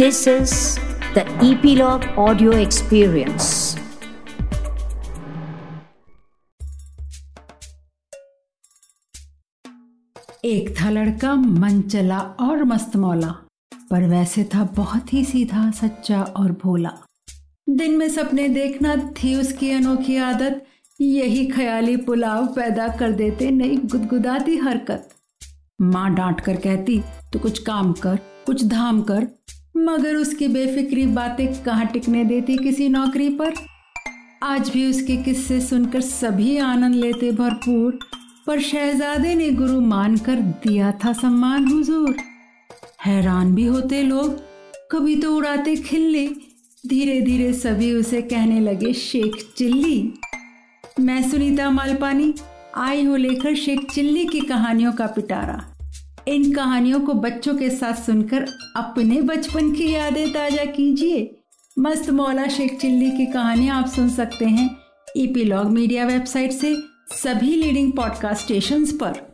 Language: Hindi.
This is the Epilogue Audio Experience. एक था लड़का, मन चला और मस्त मौला, पर वैसे था बहुत ही सीधा, सच्चा और भोला दिन में सपने देखना थी उसकी अनोखी आदत, यही ख्याली पुलाव पैदा कर देते नई गुदगुदाती हरकत माँ डांट कर कहती तो कुछ काम कर, कुछ धाम कर मगर उसकी बेफिक्री बातें कहाँ टिकने देती किसी नौकरी पर? आज भी उसके किस्से सुनकर सभी आनंद लेते भरपूर, पर शहजादे ने गुरु मानकर दिया था सम्मान, हुजूर। हैरान भी होते लोग, कभी तो उड़ाते खिल्ली। धीरे धीरे सभी उसे कहने लगे, शेख चिल्ली। मैं सुनीता मालपानी, आई हूँ लेकर शेख चिल्ली की कहानियों का पिटारा। इन कहानियों को बच्चों के साथ सुनकर अपने बचपन की यादें ताज़ा कीजिए। मस्त मौला शेख चिल्ली की कहानियाँ आप सुन सकते हैं ईपीलॉग मीडिया वेबसाइट से सभी लीडिंग पॉडकास्ट स्टेशन पर।